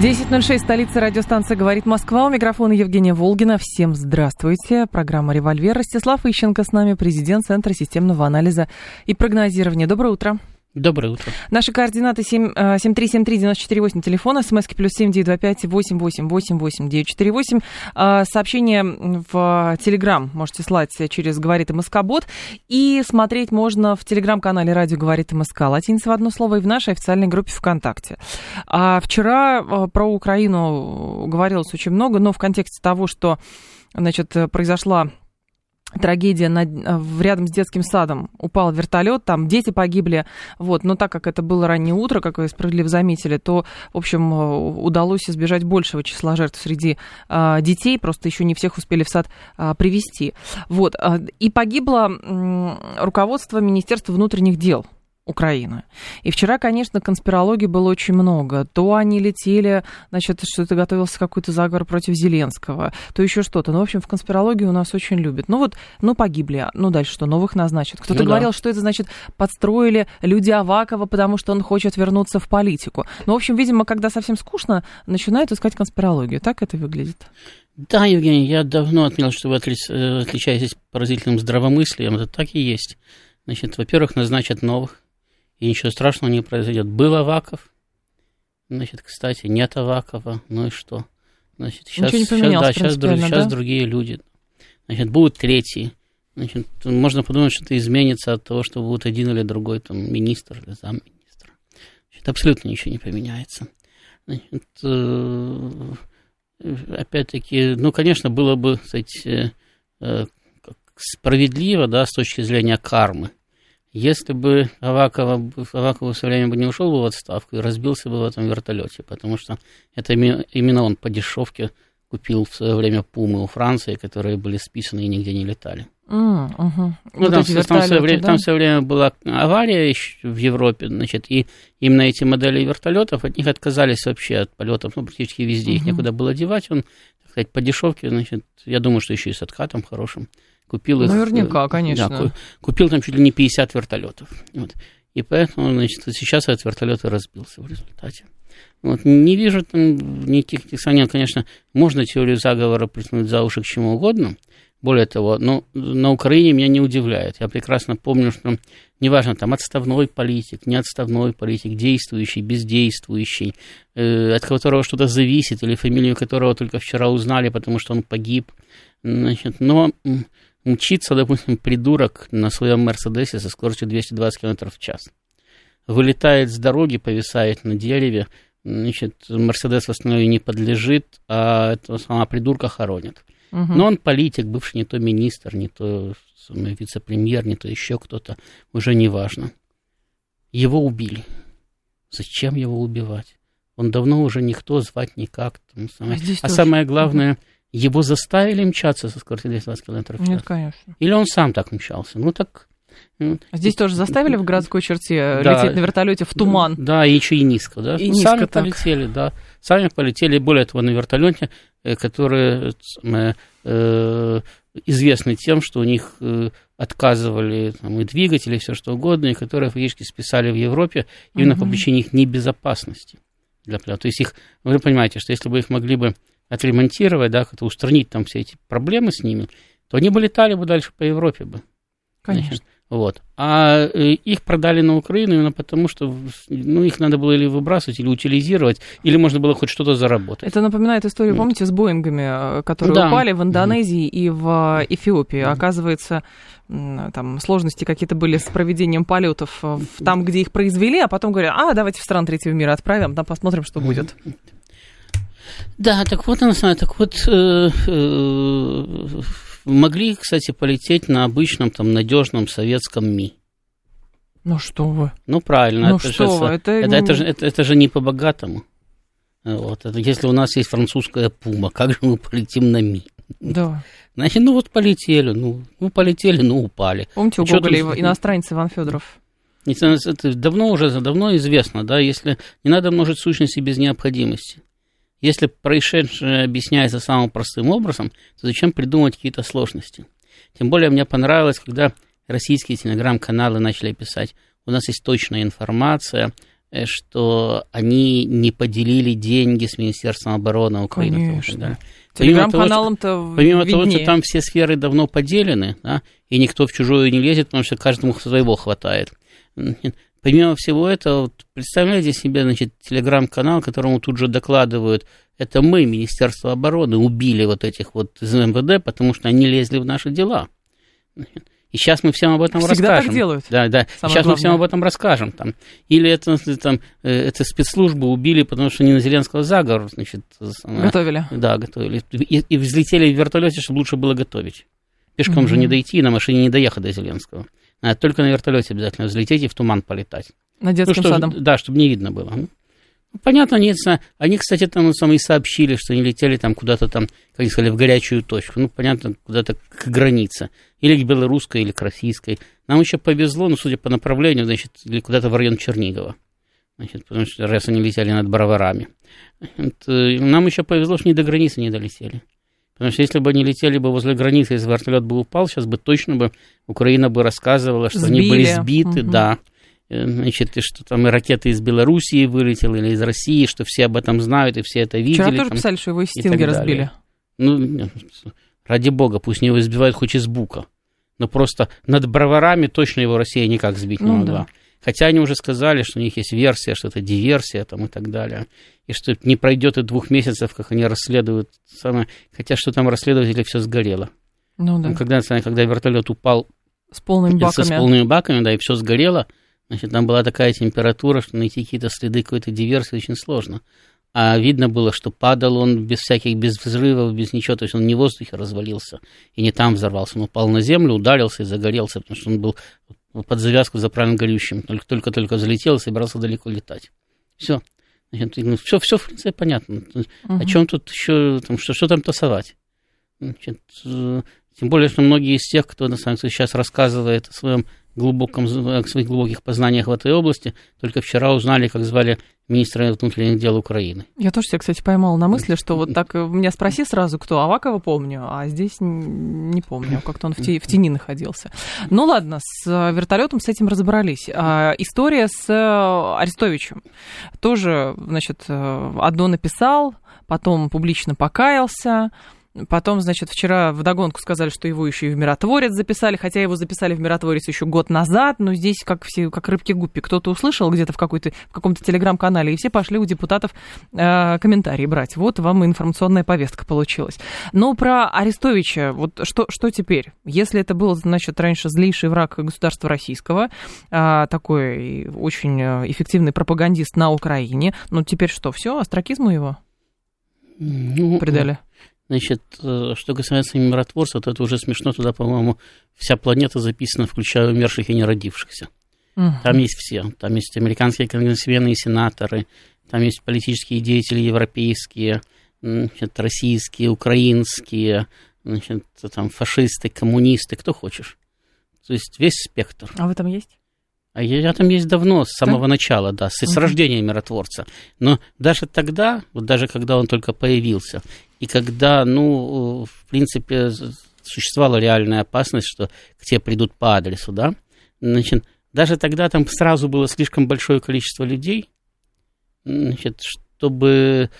10.06, столица радиостанции «Говорит Москва». У микрофона Евгения Волгина. Всем здравствуйте. Программа «Револьвер». Ростислав Ищенко с нами, президент Центра системного анализа и прогнозирования. Доброе утро. Доброе утро. Наши координаты 7, 7373948, телефон, смски плюс 7925 888 Сообщение в Телеграм можете слать через «Говорит МСК-бот». И смотреть можно в Телеграм-канале «Радио говорит МСК». Латиница в одно слово и в нашей официальной группе ВКонтакте. А вчера а, про Украину говорилось очень много, но в контексте того, что значит, произошла трагедия на, рядом с детским садом. Упал вертолет, там дети погибли. Вот. Но так как это было раннее утро, как вы справедливо заметили, то, в общем, удалось избежать большего числа жертв среди а, детей. Просто еще не всех успели в сад а, привести. Вот. И погибло руководство Министерства внутренних дел. Украины. И вчера, конечно, конспирологии было очень много. То они летели, значит, что это готовился какой-то заговор против Зеленского, то еще что-то. Ну, в общем, в конспирологии у нас очень любят. Ну вот, ну погибли, ну дальше что, новых назначат. Кто-то ну, говорил, да. что это, значит, подстроили люди Авакова, потому что он хочет вернуться в политику. Ну, в общем, видимо, когда совсем скучно, начинают искать конспирологию. Так это выглядит? Да, Евгений, я давно отметил, что вы э, отличаетесь поразительным здравомыслием. Это так и есть. Значит, во-первых, назначат новых и ничего страшного не произойдет. Был Аваков, значит, кстати, нет Авакова, ну и что? Значит, сейчас, сейчас, да, сейчас, друг, сейчас да? другие люди. Значит, будут третьи. Значит, можно подумать, что это изменится от того, что будет один или другой там министр или замминистра. Значит, абсолютно ничего не поменяется. Значит, э, опять-таки, ну, конечно, было бы, кстати, э, справедливо, да, с точки зрения кармы, если бы Авакова, Аваков все время бы не ушел бы в отставку и разбился бы в этом вертолете, потому что это именно он по дешевке купил в свое время пумы у Франции, которые были списаны и нигде не летали. Mm, uh-huh. ну, вот там, там, все время, да? там все время была авария в Европе, значит, и именно эти модели вертолетов, от них отказались вообще от полетов, ну, практически везде, uh-huh. их некуда было девать, он, так сказать, по дешевке, значит, я думаю, что еще и с откатом хорошим купил их... Наверняка, конечно. Да, купил там чуть ли не 50 вертолетов. Вот. И поэтому, значит, сейчас этот вертолет и разбился в результате. Вот, не вижу там никаких сомнений. Конечно, можно теорию заговора притянуть за уши к чему угодно. Более того, но на Украине меня не удивляет. Я прекрасно помню, что неважно, там отставной политик, не отставной политик, действующий, бездействующий, э, от которого что-то зависит, или фамилию которого только вчера узнали, потому что он погиб. Значит, но мчится, допустим, придурок на своем Мерседесе со скоростью 220 км в час. Вылетает с дороги, повисает на дереве, значит, Мерседес восстановлению не подлежит, а этого самого придурка хоронят. Угу. Но он политик, бывший не то министр, не то вице-премьер, не то еще кто-то, уже не важно. Его убили. Зачем его убивать? Он давно уже никто звать никак. Там, самое... А, а самое главное, угу его заставили мчаться со скоростью 220 км в час? Нет, конечно. Или он сам так мчался? Ну так... Ну, а здесь тоже заставили в городской черте да, лететь на вертолете в туман? Да, и еще и низко, да? И низко Сами так. полетели, да. Сами полетели, более того, на вертолете, э, которые э, э, известны тем, что у них э, отказывали там, и двигатели, и все что угодно, и которые фактически списали в Европе именно угу. по причине их небезопасности. Для, то есть их, вы понимаете, что если бы их могли бы отремонтировать, да, как-то устранить там все эти проблемы с ними, то они бы летали бы дальше по Европе бы. Конечно. Значит, вот. А э, их продали на Украину именно потому, что ну, их надо было или выбрасывать, или утилизировать, или можно было хоть что-то заработать. Это напоминает историю, помните, с Боингами, э, которые да. упали в Индонезии mm-hmm. и в Эфиопии. Mm-hmm. Оказывается, там сложности какие-то были с проведением полетов там, где их произвели, а потом говорят, а, давайте в стран третьего мира отправим, там посмотрим, что будет. Да, так вот, она так вот, э, э, могли, кстати, полететь на обычном, там, надежном советском МИ. Ну что вы? Ну правильно, ну, это, что же, вы? Это, это, это, же, это, это же не по-богатому. Вот, это, если у нас есть французская пума, как же мы полетим на МИ? Да. Значит, ну вот полетели, ну, ну полетели, ну упали. Помните, у Чё Гоголя тут- иностранец Иван Федоров? Это давно уже, давно известно, да, если не надо множить сущности без необходимости. Если происшедшее объясняется самым простым образом, то зачем придумывать какие-то сложности? Тем более мне понравилось, когда российские телеграм-каналы начали писать, у нас есть точная информация, э, что они не поделили деньги с Министерством обороны Украины. Конечно. того, Телеграм-каналам-то Помимо того, виднее. что там все сферы давно поделены, да, и никто в чужую не лезет, потому что каждому своего хватает. Помимо всего этого, вот представляете себе, значит, телеграм-канал, которому тут же докладывают, это мы, Министерство обороны, убили вот этих вот из МВД, потому что они лезли в наши дела. И сейчас мы всем об этом Всегда так расскажем. делают. Да, да. Самое сейчас мы всем главное. об этом расскажем. Там. Или это, там, э, это спецслужбы убили, потому что они на Зеленского заговор, значит, самое- Готовили. да, готовили. И, и взлетели в вертолете, чтобы лучше было готовить. Пешком же не дойти, на машине не доехать до Зеленского. Надо только на вертолете обязательно взлететь и в туман полетать. На детским ну, что, садом. Да, чтобы не видно было. Ну, понятно, они, они, кстати, там самые сообщили, что они летели там куда-то там, как они сказали, в горячую точку. Ну, понятно, куда-то к границе. Или к белорусской, или к российской. Нам еще повезло, ну, судя по направлению, значит, или куда-то в район Чернигова. Значит, потому что раз они летели над Броварами. Э, нам еще повезло, что не до границы не долетели. Потому что если бы они летели бы возле границы, если вертолет бы упал, сейчас бы точно бы Украина бы рассказывала, что они были Сбили. сбиты, Мгм. да. Э, Значит, и что там и ракеты из Белоруссии вылетели, или из России, что все об этом знают, и все это видели. Вчера тоже там. писали, что его из Стинга разбили. Ну, не, ради бога, пусть его избивают хоть из бука. Но просто над броварами точно его Россия никак сбить не Ну могла. да. Хотя они уже сказали, что у них есть версия, что это диверсия там, и так далее. И что не пройдет и двух месяцев, как они расследуют. Самое... Хотя что там расследователи все сгорело. Ну да. Ну, Когда, когда вертолет упал С полными с- с баками. полными баками, да, и все сгорело, значит, там была такая температура, что найти какие-то следы какой-то диверсии очень сложно. А видно было, что падал он без всяких, без взрывов, без ничего, то есть он не в воздухе развалился и не там взорвался, он упал на землю, ударился и загорелся, потому что он был под завязку заправлен горючим, только- только-только взлетел и собирался далеко летать. Все. все, все, в принципе, понятно. О Мгм. чем тут еще, там, что, что там тасовать? Значит, э, тем более, что многие из тех, кто на самом деле сейчас рассказывает о своем глубоком, о своих глубоких познаниях в этой области, только вчера узнали, как звали министра внутренних дел Украины. Я тоже себя, кстати, поймала на мысли, что вот так э, меня спроси сразу, кто Авакова помню, а здесь не помню, как-то он в, те- в тени находился. Ну ладно, с э, вертолетом с этим разобрались. А, история с э, Арестовичем. Тоже, значит, э, одно написал, потом публично покаялся, Потом, значит, вчера вдогонку сказали, что его еще и в миротворец записали, хотя его записали в миротворец еще год назад, но здесь как все, как рыбки гуппи. Кто-то услышал где-то в, какой-то, в каком-то телеграм-канале, и все пошли у депутатов э, комментарии брать. Вот вам и информационная повестка получилась. Но про Арестовича, вот что, что теперь? Если это был, значит, раньше злейший враг государства российского, э, такой очень э, эффективный пропагандист на Украине, ну теперь что, все, астракизму его Ну, придали? Значит, э, что касается миротворца, то это уже смешно. Туда, по-моему, вся планета записана, включая умерших и не родившихся. Мгм. Там есть все. Там есть американские конгрессмены и сенаторы, там есть политические деятели европейские, значит, российские, украинские, значит, там фашисты, коммунисты, кто хочешь. То есть весь спектр. А в этом есть? А я, я там есть давно, с самого начала, да, с, с Мгм. рождения миротворца. Но даже тогда, вот даже когда он только появился, и когда, ну, в принципе, существовала реальная опасность, что к тебе придут по адресу, да, значит, даже тогда там сразу было слишком большое количество людей, значит, чтобы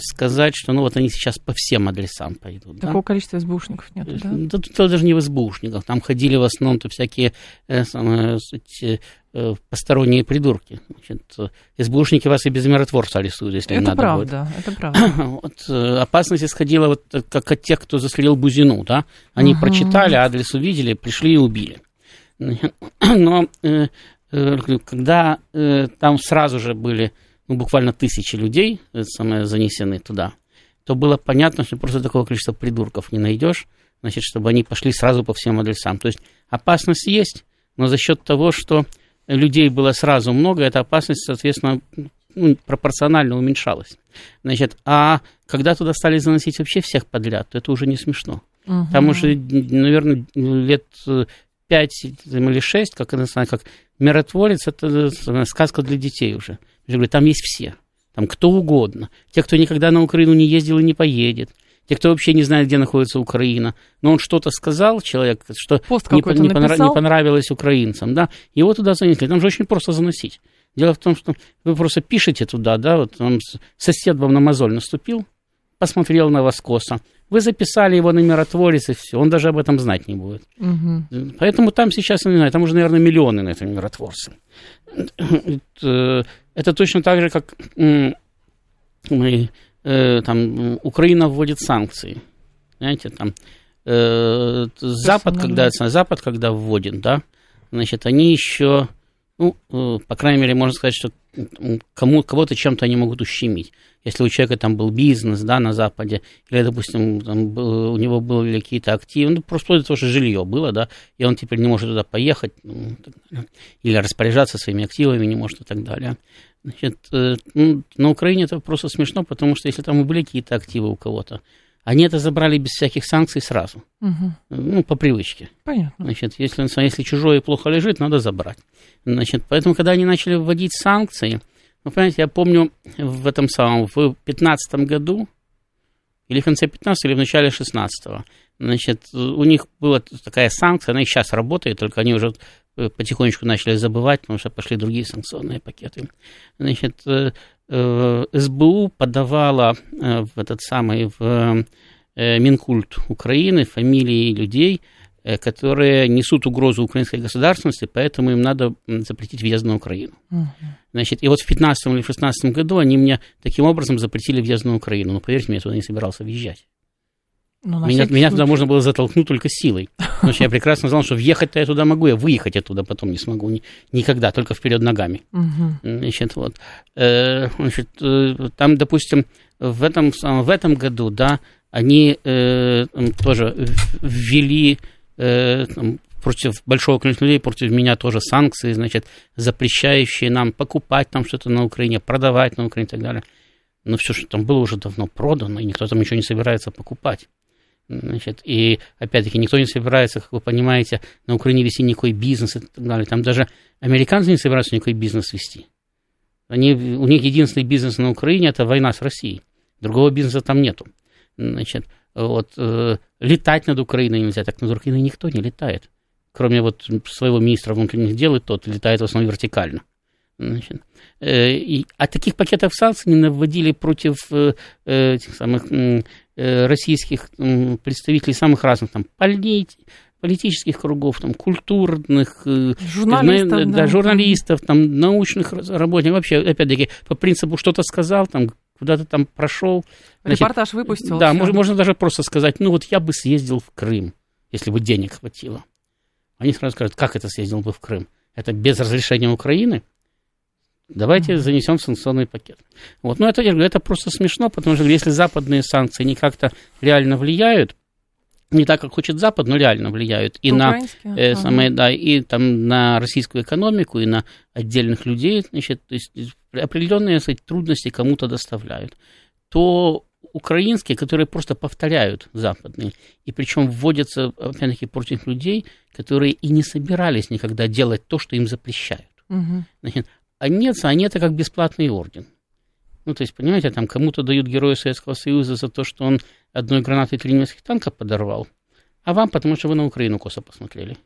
сказать, что ну вот они сейчас по всем адресам пойдут. да. Такого количества СБУшников нет, да? Да тут даже не в СБУшниках. Там ходили в основном-то всякие э, самые, эти, э, посторонние придурки. Значит, э, СБУшники вас и без миротворца арестуют, если Это надо будет. правда, это правда. Вот, э, опасность исходила вот э, как от тех, кто застрелил Бузину, да? Они Ага. прочитали, адрес увидели, пришли и убили. Но э, э, когда э, там сразу же были ну, буквально тысячи людей э, самое, занесены туда, то было понятно, что просто такого количества придурков не найдешь, значит, чтобы они пошли сразу по всем адресам. То есть опасность есть, но за счет того, что людей было сразу много, эта опасность, соответственно, ну, пропорционально уменьшалась. Значит, а когда туда стали заносить вообще всех подряд, то это уже не смешно. Угу. Там уже, наверное, лет пять или шесть, как, я знаю, как миротворец, это сказка для детей уже. Я говорю, там есть все, там кто угодно. Те, кто никогда на Украину не ездил и не поедет, те, кто вообще не знает, где находится Украина. Но он что-то сказал, человек, что Пост не, не, понрав, не понравилось украинцам, да, его туда занесли. Там же очень просто заносить. Дело в том, что вы просто пишете туда, да, вот там сосед вам на мозоль наступил, посмотрел на вас косо, вы записали его на миротворец, и все, он даже об этом знать не будет. Угу. Поэтому там сейчас, не знаю, там уже, наверное, миллионы на этом миротворце. Это точно так же, как мы, э, там, Украина вводит санкции. Знаете, там, э, Запад, когда, Запад, когда вводит, да, значит, они еще ну, э, по крайней мере, можно сказать, что кому, кого-то чем-то они могут ущемить. Если у человека там был бизнес, да, на Западе, или, допустим, там был, у него были какие-то активы, ну, просто это тоже жилье было, да, и он теперь не может туда поехать, ну, или распоряжаться своими активами не может и так далее. Значит, э, ну, на Украине это просто смешно, потому что если там и были какие-то активы у кого-то, они это забрали без всяких санкций сразу. Угу. Ну, по привычке. Понятно. Значит, если, если чужое плохо лежит, надо забрать. Значит, поэтому, когда они начали вводить санкции, ну, понимаете, я помню в этом самом, в 2015 году, или в конце 15 или в начале 16 значит, у них была такая санкция, она и сейчас работает, только они уже потихонечку начали забывать, потому что пошли другие санкционные пакеты. Значит, э, Э, СБУ подавала э, в этот самый в э, Минкульт Украины фамилии людей, которые несут угрозу украинской государственности, поэтому им надо запретить въезд на Украину. Угу. Значит, и вот в 15 или 16 году они мне таким образом запретили въезд на Украину. Но поверьте мне, я туда не собирался въезжать. Ну, меня, меня туда можно было затолкнуть только силой. Потому что я прекрасно знал, что въехать-то я туда могу, я выехать оттуда потом не смогу ни, никогда, только вперед ногами. Угу. Значит, вот. Э, значит, э, там, допустим, в этом, в этом году, да, они э, тоже ввели э, против большого количества людей, против меня тоже санкции, значит, запрещающие нам покупать там что-то на Украине, продавать на Украине и так далее. Но все, что там было, уже давно продано, и никто там ничего не собирается покупать. Значит, и опять-таки никто не собирается, как вы понимаете, на Украине вести никакой бизнес и так далее. Там даже американцы не собираются никакой бизнес вести. Они, у них единственный бизнес на Украине – это война с Россией. Другого бизнеса там нету. Значит, вот, э, летать над Украиной нельзя, так над Украиной никто не летает. Кроме вот своего министра внутренних дел, и тот летает в основном вертикально. Значит, э, и, а таких пакетов санкций не наводили против э, э этих самых российских э, представителей самых разных там полит, политических кругов, там, культурных, э, журналистов, да, да, журналистов там, научных работников. Вообще, опять-таки, по принципу, что-то сказал, там, куда-то там прошел. Значит, Репортаж выпустил. Да, можно, можно даже просто сказать, ну вот я бы съездил в Крым, если бы денег хватило. Они сразу скажут, как это съездил бы в Крым? Это без разрешения Украины? Давайте занесем санкционный пакет. Вот. Но это, я говорю, это просто смешно, потому что если западные санкции не как-то реально влияют, не так, как хочет Запад, но реально влияют и на, э, самое, да, и там на российскую экономику, и на отдельных людей, значит, то есть определенные сказать, трудности кому-то доставляют, то украинские, которые просто повторяют западные, и причем вводятся, опять-таки, против людей, которые и не собирались никогда делать то, что им запрещают. Угу. Значит, а нет, они это как бесплатный орден. Ну, то есть, понимаете, там кому-то дают Героя Советского Союза за то, что он одной гранатой три немецких танка подорвал, а вам, потому что вы на Украину косо посмотрели.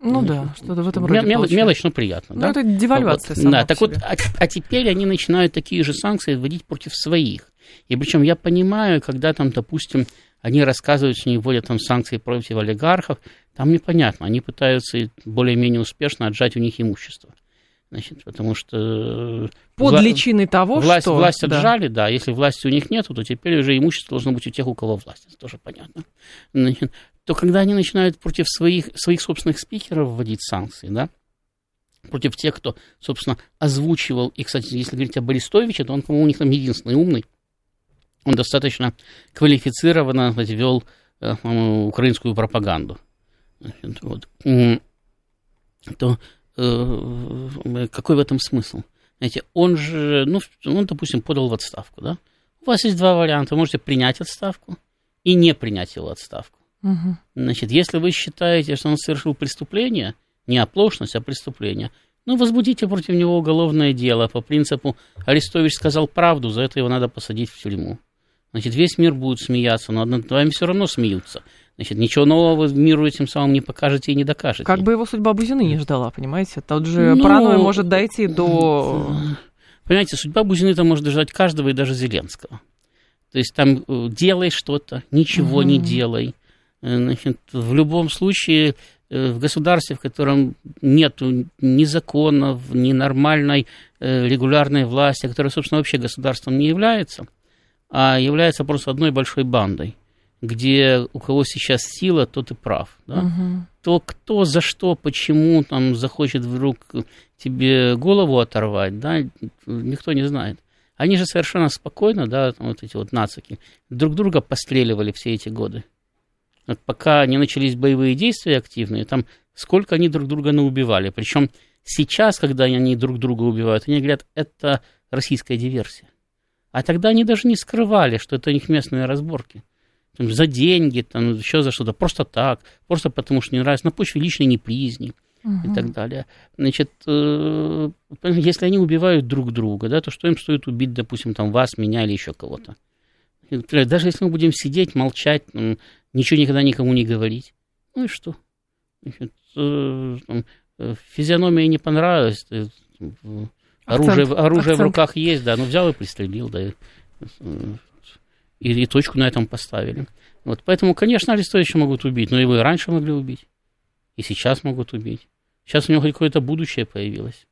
Ну, ну да, что-то в этом роде мел, Мелочь, но приятно. Ну, да? это девальвация вот, Да, так вот, а, а теперь они начинают такие же санкции вводить против своих. И причем я понимаю, когда там, допустим, они рассказывают, что они вводят там санкции против олигархов, там непонятно, они пытаются более-менее успешно отжать у них имущество. Значит, потому что... Под вла... личиной того, власть, что... Власть отжали, да. да. Если власти у них нету, то теперь уже имущество должно быть у тех, у кого власть. Это тоже понятно. Значит, то когда они начинают против своих, своих собственных спикеров вводить санкции, да, против тех, кто, собственно, озвучивал, и, кстати, если говорить об Арестовиче, то он, по-моему, у них там единственный умный, он достаточно квалифицированно вел э, украинскую пропаганду. Значит, вот, то Э, какой в этом смысл? Знаете, он же, ну, он, допустим, подал в отставку, да? У вас есть два варианта. Вы можете принять отставку и не принять его отставку. Мгм. Значит, если вы считаете, что он совершил преступление, не оплошность, а преступление, ну, возбудите против него уголовное дело по принципу Арестович сказал правду, за это его надо посадить в тюрьму. Значит, весь мир будет смеяться, но над вами все равно смеются. Значит, ничего нового вы миру этим самым не покажете и не докажете. Как бы его судьба Бузины не ждала, понимаете? Тот же Ну, паранойя может дойти до... Понимаете, судьба Бузины-то может ждать каждого и даже Зеленского. То есть там э, делай что-то, ничего не делай. Э, Значит, в любом случае э, в государстве, в котором нет ни законов, ни нормальной регулярной власти, которая, собственно, вообще государством не является, а является просто одной большой бандой, где у кого сейчас сила, тот и прав. Да? Мгм. то кто за что, почему там захочет вдруг тебе голову оторвать, да, никто не знает. Они же совершенно спокойно, да, вот эти вот нацики, друг друга постреливали все эти годы. Вот пока не начались боевые действия активные, там сколько они друг друга наубивали. Причем сейчас, когда они друг друга убивают, они говорят, это российская диверсия. А тогда они даже не скрывали, что это у них местные разборки там, за деньги, там, еще за что-то, просто так, просто потому что не нравится, на почве личной неприязни и так далее. Значит, э, если они убивают друг друга, да, то что им стоит убить, допустим, там, вас, меня или еще кого-то? Даже если мы будем сидеть, молчать, м, ничего никогда никому не говорить, ну и что? Значит, э, там, э, физиономия не понравилась, э, оружие, Акцент, оружие в акцент. руках есть, да, ну взял и пристрелил, да, и, и точку на этом поставили. Вот, поэтому, конечно, Арестовича могут убить, но его и раньше могли убить, и сейчас могут убить. Сейчас у него хоть какое-то будущее появилось.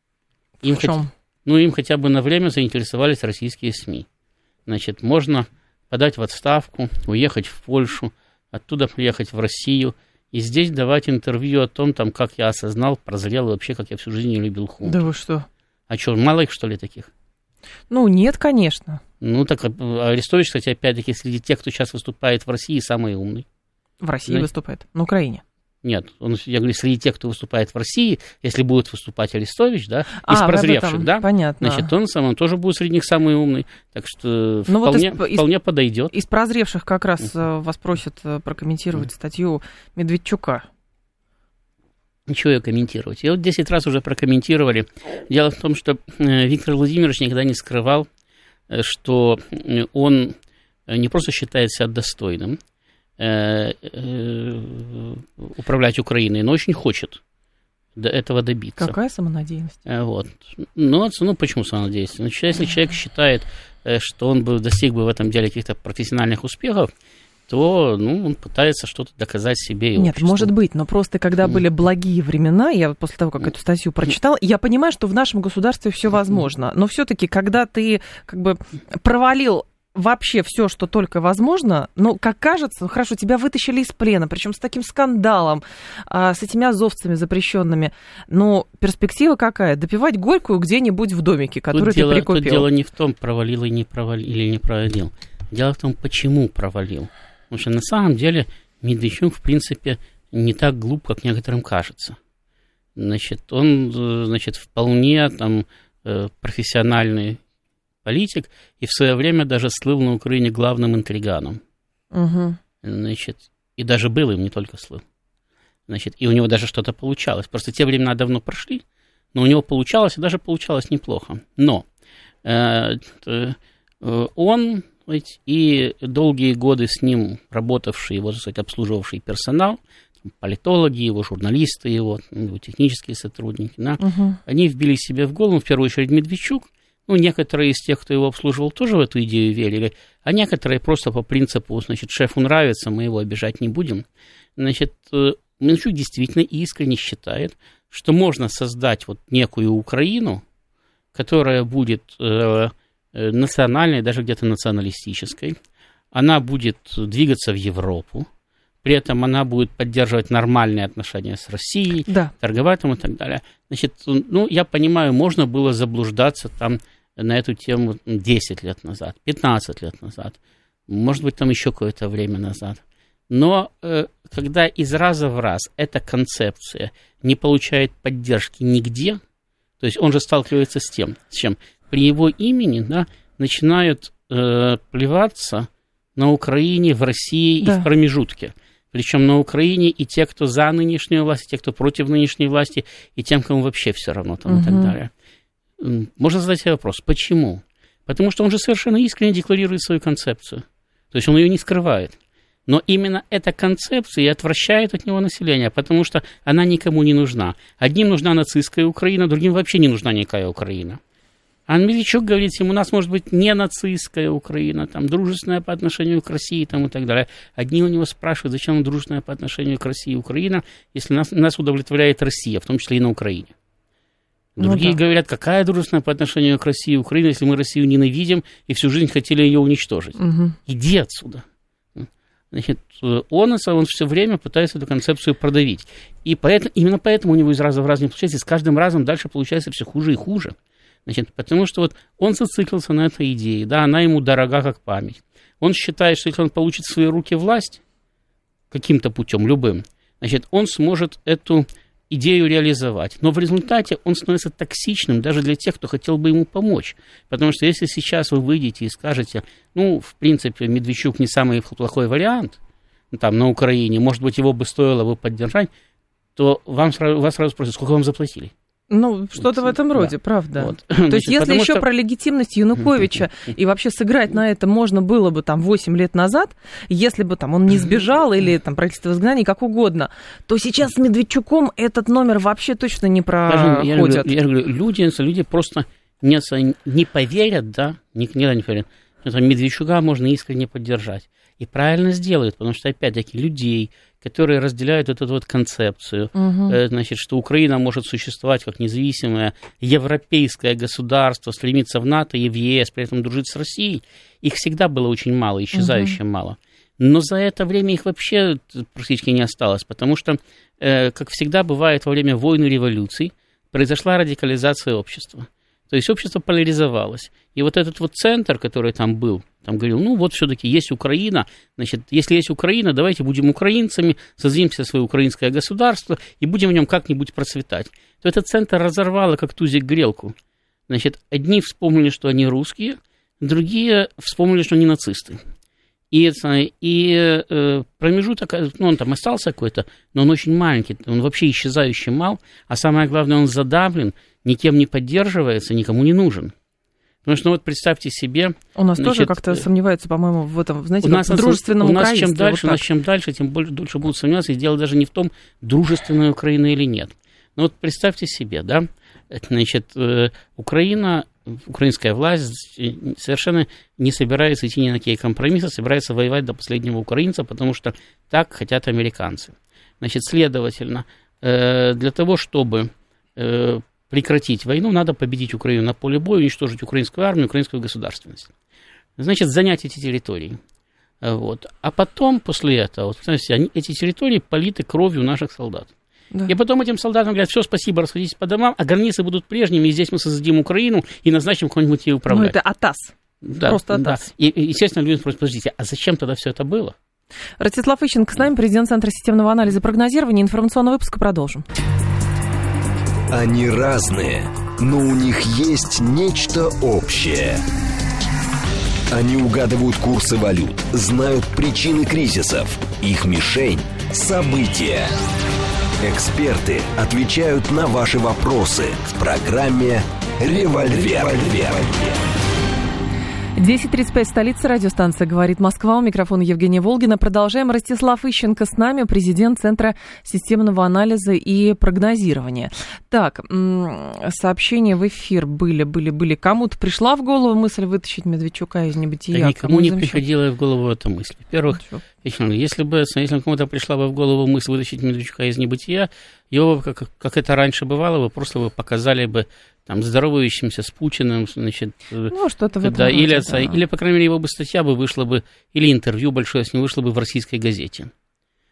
Им В чем? хоть- ну, им хотя бы на время заинтересовались российские СМИ. Значит, можно подать в отставку, уехать в Польшу, оттуда приехать в Россию и здесь давать интервью о том, там, как я осознал, прозрел и вообще, как я всю жизнь не любил хунту. Да вы что? А что, мало их, что ли, таких? Ну, нет, конечно. Ну, так а, Арестович, кстати, опять-таки, среди тех, кто сейчас выступает в России, самый умный. В России Знаете- выступает. На Украине. Нет, он, я говорю, среди тех, кто выступает в России, если будет выступать Арестович, да, из А, об прозревших, этом. да, Понятно. значит, он сам он тоже будет среди них самый умный, так что Ну, вот вполне, из- из- вполне подойдет. Из прозревших как раз э, вас просят э, прокомментировать статью Медведчука. Ничего ее комментировать. Я вот 10 раз уже прокомментировали. Дело в том, что э, Виктор Владимирович никогда не скрывал, э, что э, он э, не просто считает себя достойным э, э, управлять Украиной, но очень хочет до этого добиться. Какая самонадеянность? Э, Вот. Ну, ну почему самонадеянность? Значит, если человек считает, э, что он бы достиг бы в этом деле каких-то профессиональных успехов, то ну, он пытается что-то доказать себе и Нет, обществу. может быть, но просто когда были благие времена, я после того, как эту статью прочитала, я понимаю, что в нашем государстве все возможно. Но все-таки, когда ты как бы провалил вообще все, что только возможно, ну, как кажется, ну, хорошо, тебя вытащили из плена, причем с таким скандалом, а, с этими азовцами запрещенными. Но перспектива какая? Допивать горькую где-нибудь в домике, который тут ты дело, прикупил. Тут дело не в том, провалил и не провалил, или не провалил. Дело в том, почему провалил. Потому что на самом деле Медведчук, в принципе, не так глуп, как некоторым кажется. Значит, он, э, значит, вполне там э, профессиональный политик и в свое время даже слыл на Украине главным интриганом. Мгм. Значит, и даже был им, не только слыл. Значит, и у него даже что-то получалось. Просто те времена давно прошли, но у него получалось, и даже получалось неплохо. Но э, э, он и долгие годы с ним работавший, его, так сказать, обслуживавший персонал, политологи его, журналисты его, его технические сотрудники, да, Мгм. они вбили себе в голову, в первую очередь, Медведчук, ну, некоторые из тех, кто его обслуживал, тоже в эту идею верили, а некоторые просто по принципу, значит, шефу нравится, мы его обижать не будем. Значит, э, Медведчук действительно искренне считает, что можно создать вот некую Украину, которая будет э, национальной, даже где-то националистической. Она будет двигаться в Европу, при этом она будет поддерживать нормальные отношения с Россией, Да. торговать там и так далее. Значит, ну, я понимаю, можно было заблуждаться там на эту тему 10 лет назад, 15 лет назад, может быть, там еще какое-то время назад. Но э, когда из раза в раз эта концепция не получает поддержки нигде, то есть он же сталкивается с тем, с чем при его имени да, начинают э, плеваться на Украине, в России да. и в промежутке. Причем на Украине и те, кто за нынешнюю власть, и те, кто против нынешней власти, и тем, кому вообще все равно там угу. и так далее. Можно задать себе вопрос, почему? Потому что он же совершенно искренне декларирует свою концепцию. То есть он ее не скрывает. Но именно эта концепция и отвращает от него население, потому что она никому не нужна. Одним нужна нацистская Украина, другим вообще не нужна никакая Украина. А Медведчук говорит им, у нас может быть не нацистская Украина, там, дружественная по отношению к России там, и так далее. Одни у него спрашивают, зачем дружественная по отношению к России Украина, если нас, нас удовлетворяет Россия, в том числе и на Украине. Ну Другие ну, да. говорят, какая дружественная по отношению к России Украина, если мы Россию ненавидим и всю жизнь хотели ее уничтожить. Угу. Иди отсюда. Значит, он, он все время пытается эту концепцию продавить. И поэтому, именно поэтому у него из раза в раз не получается, и с каждым разом дальше получается все хуже и хуже. Значит, потому что вот он зациклился на этой идее, да, она ему дорога как память. Он считает, что если он получит в свои руки власть каким-то путем, любым, значит, он сможет эту идею реализовать. Но в результате он становится токсичным даже для тех, кто хотел бы ему помочь. Потому что если сейчас вы выйдете и скажете, ну, в принципе, Медведчук не самый плохой вариант там на Украине, может быть, его бы стоило бы поддержать, то вам сразу, вас сразу спросят, сколько вам заплатили? Ну, что-то в этом роде, да. правда. Вот. То Значит, есть, если еще что... про легитимность Януковича и вообще сыграть на это можно было бы там 8 лет назад, если бы там он не сбежал или там правительство изгнания, как угодно, то сейчас с Медведчуком этот номер вообще точно не проходит. Я, говорю, я говорю, люди, люди просто не, не поверят, да, никогда не поверят, Медведчука можно искренне поддержать. И правильно сделают, потому что, опять-таки, людей, которые разделяют эту вот концепцию, угу. значит, что Украина может существовать как независимое европейское государство, стремиться в НАТО и в ЕС, при этом дружить с Россией, их всегда было очень мало, исчезающе угу. мало. Но за это время их вообще практически не осталось, потому что, э, как всегда бывает во время войн и революций, произошла радикализация общества. То есть общество поляризовалось. И вот этот вот центр, который там был, там говорил, ну вот все-таки есть Украина, значит, если есть Украина, давайте будем украинцами, создадим себе свое украинское государство и будем в нем как-нибудь процветать. То этот центр разорвало, как тузик грелку. Значит, одни вспомнили, что они русские, другие вспомнили, что они нацисты. И, и э, промежуток, ну, он там остался какой-то, но он очень маленький, он вообще исчезающий мал, а самое главное, он задавлен, никем не поддерживается, никому не нужен. Потому что, ну, вот представьте себе... У нас значит, тоже как-то э, сомневаются, по-моему, в этом, знаете, у нас, в дружественном У нас чем дальше, вот у нас чем дальше, тем больше, дольше будут сомневаться, и дело даже не в том, дружественная Украина или нет. Но вот представьте себе, да, значит, э, Украина, украинская власть совершенно не собирается идти ни на какие компромиссы, собирается воевать до последнего украинца, потому что так хотят американцы. Значит, следовательно, э, для того, чтобы прекратить войну, надо победить Украину на поле боя, уничтожить украинскую армию, украинскую государственность. Значит, занять эти территории. Вот. А потом, после этого, вот, эти территории политы кровью наших солдат. Да. И потом этим солдатам говорят, все, спасибо, расходитесь по домам, а границы будут прежними, и здесь мы создадим Украину и назначим кого-нибудь ее управлять. Ну, это АТАС. Да, Просто АТАС. Да. И, и, естественно, люди спросят, подождите, а зачем тогда все это было? Ростислав Ищенко с нами, президент Центра системного анализа и прогнозирования. Информационный выпуск продолжим. Они разные, но у них есть нечто общее. Они угадывают курсы валют, знают причины кризисов. Их мишень – события. Эксперты отвечают на ваши вопросы в программе «Револьвер». «Револьвер». 10.35, столица радиостанция «Говорит Москва». У микрофона Евгения Волгина. Продолжаем. Ростислав Ищенко с нами, президент Центра системного анализа и прогнозирования. Так, сообщения в эфир были, были, были. Кому-то пришла в голову мысль вытащить Медведчука из небытия? Да никому не приходила в голову эта мысль. Во-первых, если бы если кому-то пришла бы в голову мысль вытащить Медведчука из небытия, его, как, как это раньше бывало, вы просто бы показали бы там, здоровающимся с Путиным, значит, ну, что-то в да, или, да. или, по крайней мере, его бы статья бы вышла бы, или интервью большое с ним вышло бы в российской газете.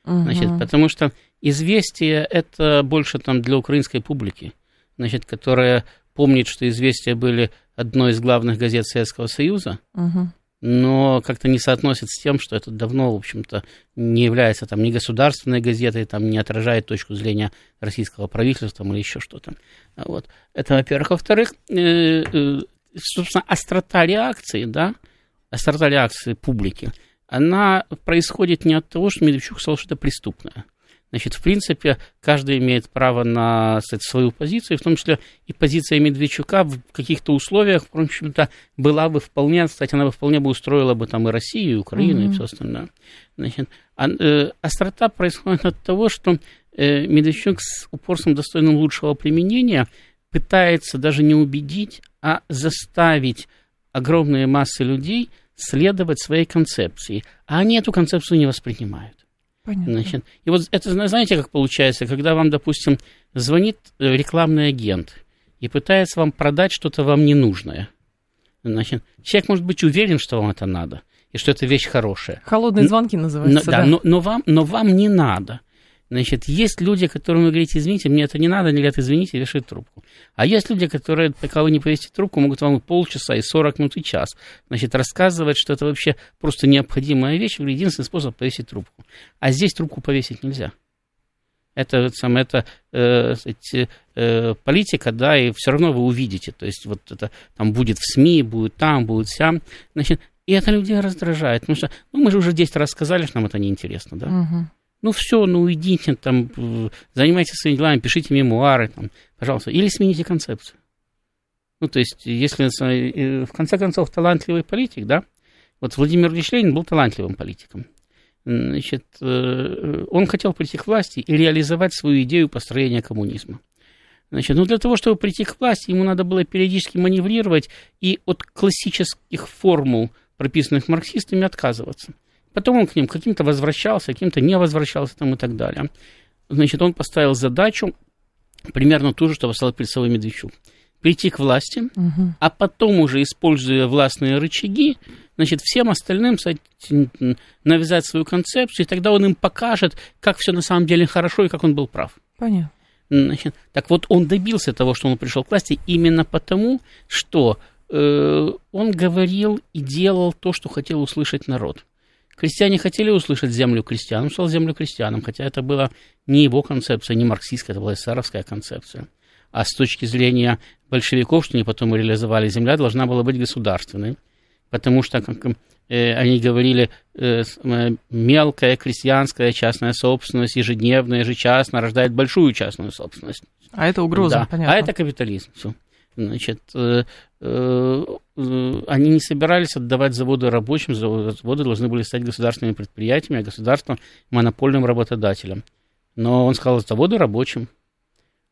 Угу. Значит, потому что известие это больше там для украинской публики, значит, которая помнит, что известия были одной из главных газет Советского Союза, угу но как-то не соотносит с тем, что это давно, в общем-то, не является там ни государственной газетой, там не отражает точку зрения российского правительства или еще что-то. Вот. Это, во-первых. Во-вторых, э, э, собственно, острота реакции, да, острота реакции публики, она происходит не от того, что Медведчук сказал, что это преступное. Значит, в принципе, каждый имеет право на сказать, свою позицию, в том числе и позиция Медведчука в каких-то условиях, в общем-то, была бы вполне, кстати, она бы вполне бы устроила бы там и Россию, и Украину, mm-hmm. и все остальное. Значит, а, э, острота происходит от того, что э, Медведчук с упорством, достойным лучшего применения, пытается даже не убедить, а заставить огромные массы людей следовать своей концепции, а они эту концепцию не воспринимают. Понятно. Значит, и вот это, знаете, как получается, когда вам, допустим, звонит э, рекламный агент и пытается вам продать что-то вам ненужное. Значит, человек может быть уверен, что вам это надо, и что это вещь хорошая. Холодные звонки называются, но, да. да. Но, но, вам, но вам не надо. Значит, есть люди, которым вы говорите, извините, мне это не надо, они говорят, извините, вешают трубку. А есть люди, которые, пока вы не повесите трубку, могут вам полчаса, и 40 минут, и час, значит, рассказывать, что это вообще просто необходимая вещь, единственный способ повесить трубку. А здесь трубку повесить нельзя. Это, сам, это э, э, политика, да, и все равно вы увидите. То есть вот это там будет в СМИ, будет там, будет сям. Значит, и это людей раздражает, потому что ну, мы же уже 10 раз сказали, что нам это неинтересно, да. Угу. Ну все, ну уйдите, там, занимайтесь своими делами, пишите мемуары, там, пожалуйста, или смените концепцию. Ну, то есть, если э, в конце концов талантливый политик, да, вот Владимир Ильич Ленин был талантливым политиком. Значит, э, он хотел прийти к власти и реализовать свою идею построения коммунизма. Значит, ну для того, чтобы прийти к власти, ему надо было периодически маневрировать и от классических формул, прописанных марксистами, отказываться. Потом он к ним каким-то возвращался, каким-то не возвращался там и так далее. Значит, он поставил задачу примерно ту же, что поставил перед собой Медведчук. Прийти к власти, угу. а потом уже, используя властные рычаги, значит, всем остальным навязать свою концепцию, и тогда он им покажет, как все на самом деле хорошо и как он был прав. Понятно. Значит, так вот, он добился того, что он пришел к власти именно потому, что э, он говорил и делал то, что хотел услышать народ. Крестьяне хотели услышать землю крестьянам, сказал землю крестьянам, хотя это была не его концепция, не марксистская, это была эсеровская концепция. А с точки зрения большевиков, что они потом реализовали, земля должна была быть государственной, потому что, как э, они говорили, э, э, мелкая крестьянская частная собственность, ежедневная, ежечасно рождает большую частную собственность. А это угроза, да. понятно. А это капитализм. Все. Значит, э, э, э, они не собирались отдавать заводы рабочим, заводы должны были стать государственными предприятиями, а государством монопольным работодателем. Но он сказал, заводы рабочим.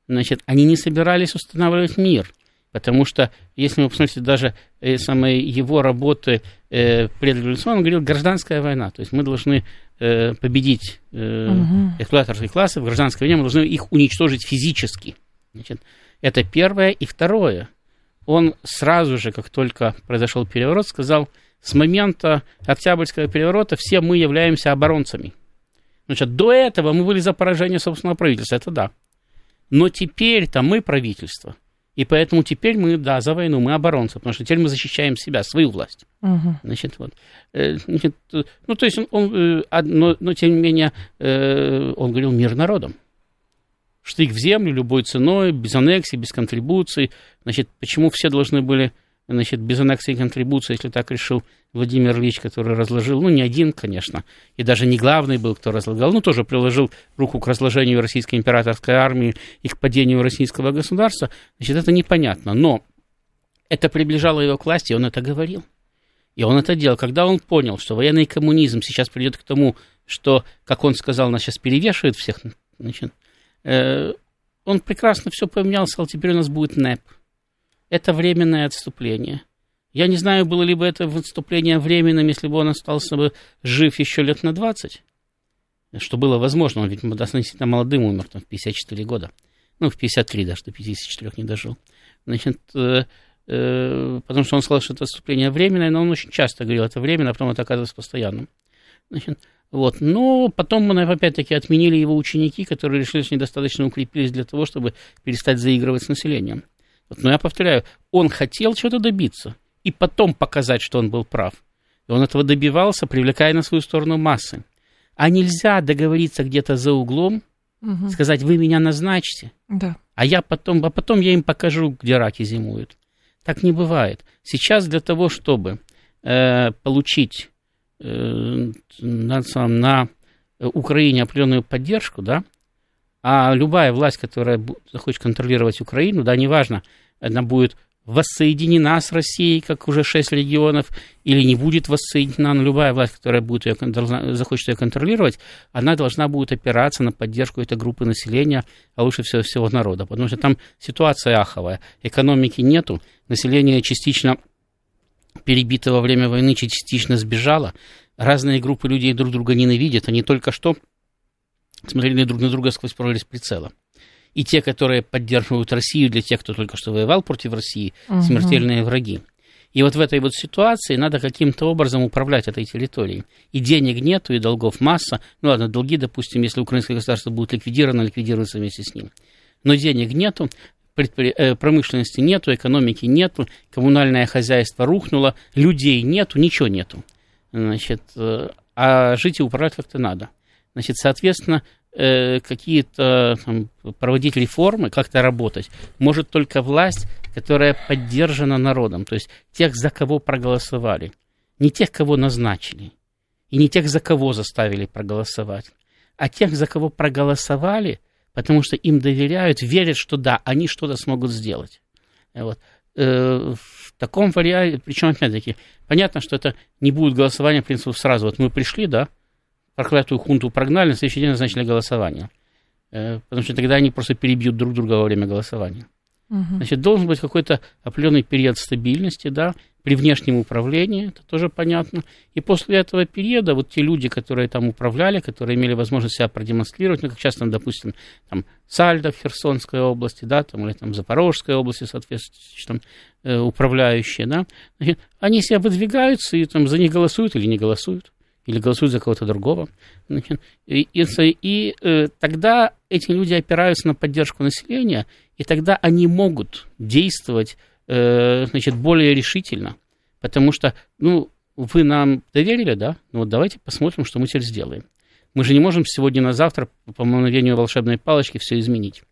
Значит, они не собирались устанавливать мир, потому что, если вы посмотрите даже самые его работы э, предреволюционно, он говорил, гражданская война, то есть мы должны э, победить э, угу. эксплуататорские классы в гражданской войне, мы должны их уничтожить физически. Значит, это первое. И второе, он сразу же, как только произошел переворот, сказал, с момента Октябрьского переворота все мы являемся оборонцами. Значит, до этого мы были за поражение собственного правительства, это да. Но теперь-то мы правительство. И поэтому теперь мы, да, за войну, мы оборонцы, потому что теперь мы защищаем себя, свою власть. Угу. Значит, вот. Э, значит, ну, то есть он, он э, но, но тем не менее, э, он говорил мир народом штык в землю любой ценой, без аннексий, без контрибуций. Значит, почему все должны были, значит, без аннексии и контрибуции, если так решил Владимир Ильич, который разложил, ну, не один, конечно, и даже не главный был, кто разлагал, ну, тоже приложил руку к разложению российской императорской армии и к падению российского государства, значит, это непонятно, но это приближало его к власти, и он это говорил. И он это делал. Когда он понял, что военный коммунизм сейчас придет к тому, что, как он сказал, нас сейчас перевешивает всех, значит, он прекрасно все поменял, сказал, теперь у нас будет НЭП. Это временное отступление. Я не знаю, было ли бы это отступление временным, если бы он остался бы жив еще лет на 20, что было возможно, он ведь относительно молодым умер, там, в 54 года. Ну, в 53 даже, до 54 не дожил. Значит, э, э, потому что он сказал, что это отступление временное, но он очень часто говорил, это временно, а потом это оказывается постоянным. Значит, вот. Но потом опять-таки, отменили его ученики, которые решили, что недостаточно укрепились для того, чтобы перестать заигрывать с населением. Вот. Но я повторяю, он хотел чего-то добиться и потом показать, что он был прав. И он этого добивался, привлекая на свою сторону массы. А нельзя договориться где-то за углом, угу. сказать, вы меня назначьте, да. а я потом, а потом я им покажу, где раки зимуют. Так не бывает. Сейчас для того, чтобы э, получить э, на, на Украине определенную поддержку, да, а любая власть, которая захочет контролировать Украину, да, неважно, она будет воссоединена с Россией, как уже шесть регионов, или не будет воссоединена, но любая власть, которая будет ее, должна, захочет ее контролировать, она должна будет опираться на поддержку этой группы населения, а лучше всего, всего народа, потому что там ситуация аховая, экономики нету, население частично перебито во время войны, частично сбежало, разные группы людей друг друга ненавидят, они только что смотрели друг на друга сквозь прорезь прицела и те, которые поддерживают Россию, для тех, кто только что воевал против России, угу. смертельные враги. И вот в этой вот ситуации надо каким-то образом управлять этой территорией. И денег нету, и долгов масса. Ну ладно, долги, допустим, если украинское государство будет ликвидировано, ликвидируется вместе с ним. Но денег нету, Э, промышленности нету, экономики нету, коммунальное хозяйство рухнуло, людей нету, ничего нету. Значит, э, а жить и управлять как-то надо. Значит, соответственно, Э, какие-то там, проводить реформы, как-то работать, может только власть, которая поддержана народом, то есть тех, за кого проголосовали, не тех, кого назначили, и не тех, за кого заставили проголосовать, а тех, за кого проголосовали, потому что им доверяют, верят, что да, они что-то смогут сделать. Вот. Э, в таком варианте, причем, опять-таки, понятно, что это не будет голосование, в принципе, сразу. Вот мы пришли, да, проклятую хунту прогнали, на следующий день назначили голосование. Э, потому что тогда они просто перебьют друг друга во время голосования. Угу. Значит, должен быть какой-то определенный период стабильности, да, при внешнем управлении, это тоже понятно. И после этого периода вот те люди, которые там управляли, которые имели возможность себя продемонстрировать, ну, как часто, допустим, там, Сальдо в Херсонской области, да, там, или там Запорожской области, соответственно, там, э, управляющие, да, они себя выдвигаются и там за них голосуют или не голосуют или голосуют за кого-то другого. И, и, и э, тогда эти люди опираются на поддержку населения, и тогда они могут действовать э, значит, более решительно. Потому что, ну, вы нам доверили, да? Ну вот давайте посмотрим, что мы теперь сделаем. Мы же не можем сегодня на завтра по мгновению волшебной палочки все изменить.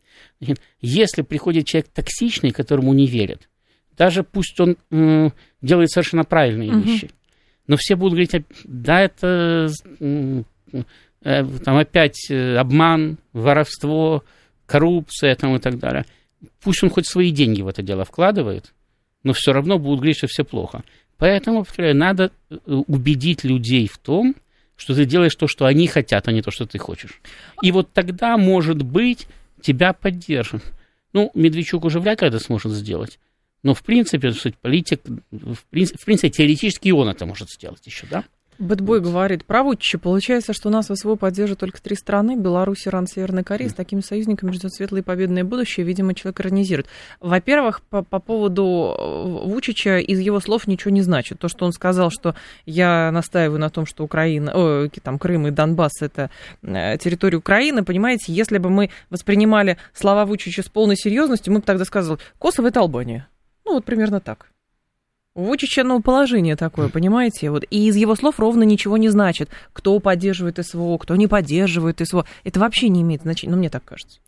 Значит, если приходит человек токсичный, которому не верят, даже пусть он э, делает совершенно правильные угу. вещи, но все будут говорить, да, это э, там опять э, обман, воровство, коррупция там, и так далее. Пусть он хоть свои деньги в это дело вкладывает, но все равно будут говорить, что все плохо. Поэтому, повторяю, надо э, убедить людей в том, что ты делаешь то, что они хотят, а не то, что ты хочешь. И вот тогда, может быть, тебя поддержат. Ну, Медведчук уже вряд ли это сможет сделать. Но, в принципе, политик, в принципе, в принципе, теоретически он это может сделать еще, да? Бэтбой вот. говорит, про Получается, что у нас СВО поддерживают только три страны, Беларусь, Иран, Северная Корея. С такими союзниками ждет светлое и победное будущее. Видимо, человек иронизирует. Во-первых, по, по поводу э, Вучича из его слов ничего не значит. То, что он сказал, что я настаиваю на том, что Украина, о, там, Крым и Донбасс это э, территория Украины, понимаете, если бы мы воспринимали слова Вучича с полной серьезностью, мы бы тогда сказали, Косово это Албания. Ну, вот примерно так. У Вучича, ну, положение такое, понимаете? Вот. И из его слов ровно ничего не значит. Кто поддерживает СВО, кто не поддерживает СВО. Это вообще не имеет значения, ну, мне так кажется.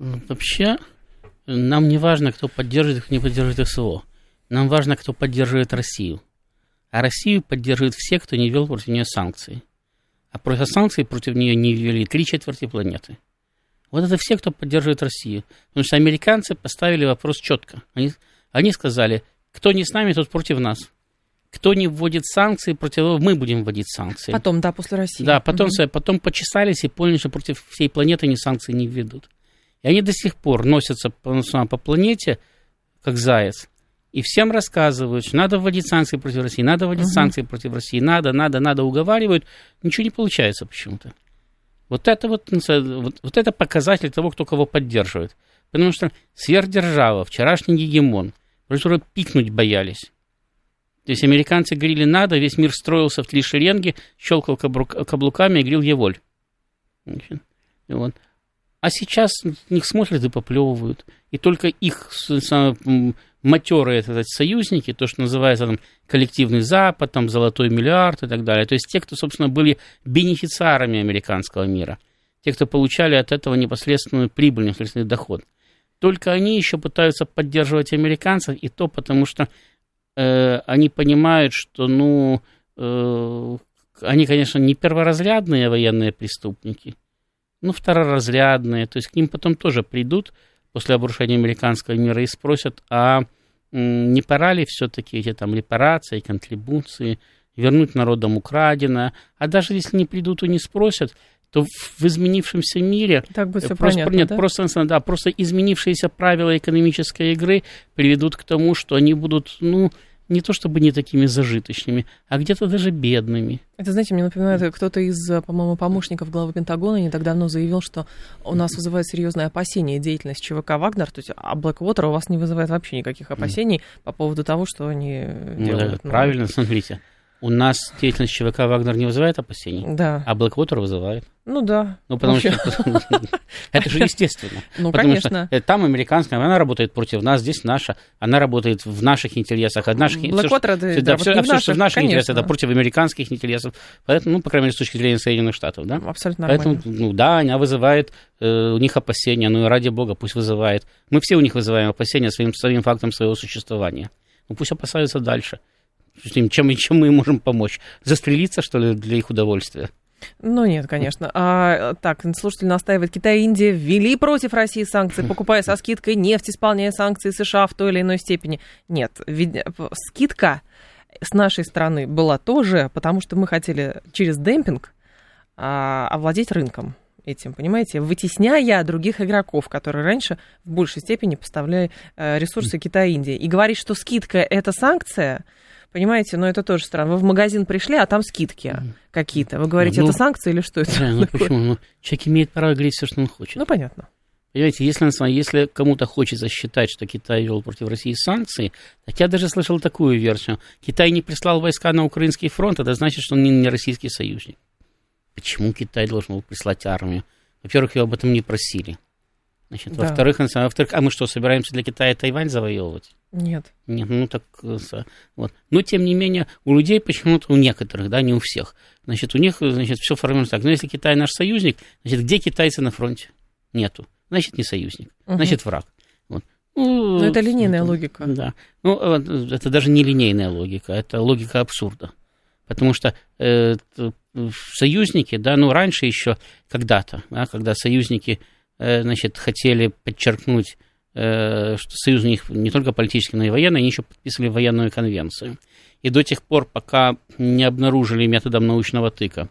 Ну, вообще, нам не важно, кто поддерживает, кто не поддерживает СВО. Нам важно, кто поддерживает Россию. А Россию поддерживают все, кто не ввел против нее санкции. А против санкций против нее не ввели три четверти планеты. Вот это все, кто поддерживает Россию. Потому что американцы поставили вопрос четко. Они они сказали, кто не с нами, тот против нас. Кто не вводит санкции, против мы будем вводить санкции. Потом, да, после России. Да, потом, угу. потом почесались и поняли, что против всей планеты они санкции не введут. И они до сих пор носятся по, по планете, как заяц, и всем рассказывают, что надо вводить санкции против России, надо вводить угу. санкции против России, надо, надо, надо, уговаривают. Ничего не получается почему-то. Вот это вот, вот, вот это показатель того, кто кого поддерживает. Потому что сверхдержава, вчерашний гегемон, которые пикнуть боялись. То есть американцы говорили надо, весь мир строился в три шеренги, щелкал каблуками и говорил «Еволь». Вот. А сейчас них смотрят и поплевывают. И только их матерые это, союзники, то, что называется там, коллективный Запад, там, золотой миллиард и так далее. То есть те, кто, собственно, были бенефициарами американского мира. Те, кто получали от этого непосредственную прибыль, непосредственный доход. Только они еще пытаются поддерживать американцев, и то потому что э, они понимают, что, ну, э, они, конечно, не перворазрядные военные преступники, ну, второразрядные, то есть к ним потом тоже придут после обрушения американского мира и спросят, а не пора ли все-таки эти там репарации, контрибуции вернуть народам украденное, а даже если не придут и не спросят, то в изменившемся мире так будет все просто, понятно, нет, да? просто, да, просто изменившиеся правила экономической игры приведут к тому, что они будут, ну, не то чтобы не такими зажиточными, а где-то даже бедными. Это, знаете, мне напоминает, кто-то из, по-моему, помощников главы Пентагона не так давно заявил, что у нас вызывает серьезное опасение деятельность ЧВК «Вагнер», то есть, а Blackwater у вас не вызывает вообще никаких опасений mm. по поводу того, что они ну, делают. Да, правильно, смотрите. У нас деятельность ЧВК «Вагнер» не вызывает опасений, да. а Blackwater вызывает. Ну да. Ну, потому что это же естественно. Ну, потому конечно. что там американская, она работает против нас, здесь наша, она работает в наших интересах, наших Blackwater, все, да, все, все, что в наших интересах, это против американских интересов. Поэтому, ну, по крайней мере, с точки зрения Соединенных Штатов, да? Абсолютно Поэтому, ну да, она вызывает э, у них опасения, ну и ради бога, пусть вызывает. Мы все у них вызываем опасения своим, своим фактом своего существования. Ну пусть опасаются дальше. Чем, чем мы им можем помочь? Застрелиться, что ли, для их удовольствия? Ну нет, конечно. А, так, слушатель настаивает, Китай и Индия ввели против России санкции, покупая со скидкой нефть, исполняя санкции США в той или иной степени. Нет, ведь скидка с нашей стороны была тоже, потому что мы хотели через демпинг а, овладеть рынком этим, понимаете, вытесняя других игроков, которые раньше в большей степени поставляли э, ресурсы Китая и Индии. И говорить, что скидка – это санкция, Понимаете, но это тоже странно. Вы в магазин пришли, а там скидки какие-то. Вы говорите, Ну, это санкции или что это? Да, ну такое? почему? Ну, человек имеет право говорить все, что он хочет. Ну, понятно. Понимаете, если, если кому-то хочется считать, что Китай вел против России санкции, так я даже слышал такую версию. Китай не прислал войска на украинский фронт, это значит, что он не, российский союзник. Почему Китай должен был прислать армию? Во-первых, его об этом не просили. Значит, Да. во-вторых, во-вторых, а мы что, собираемся для Китая Тайвань завоевывать? Нет. Нет, ну так э, вот. Но тем не менее, у людей почему-то, у некоторых, да, не у всех, значит, у них, значит, все формируется так. Но если Китай наш союзник, значит, где китайцы на фронте? Нету. Значит, не союзник. Мгм. Значит, враг. Вот. Ну, Ну, это линейная это- логика. Да. Ну, э, это даже не линейная логика, это логика абсурда. Потому что э, союзники, да, ну, раньше еще когда-то, да, когда союзники, э, значит, хотели подчеркнуть, э, что союз у них не только политический, но и военный, они еще подписывали военную конвенцию. И до тех пор, пока не обнаружили методом научного тыка,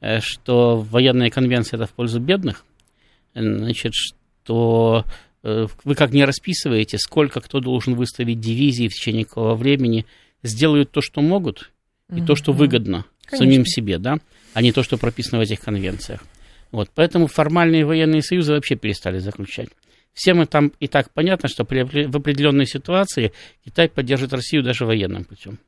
э, что военная конвенция это в пользу бедных, э, значит, что э, вы как не расписываете, сколько кто должен выставить дивизии в течение какого времени, сделают то, что могут, и то, что выгодно Конечно. самим себе, да, а не то, что прописано в этих конвенциях. Вот, поэтому формальные военные союзы вообще перестали заключать. Всем и там и так понятно, что при, в определенной ситуации Китай поддержит Россию даже военным путем.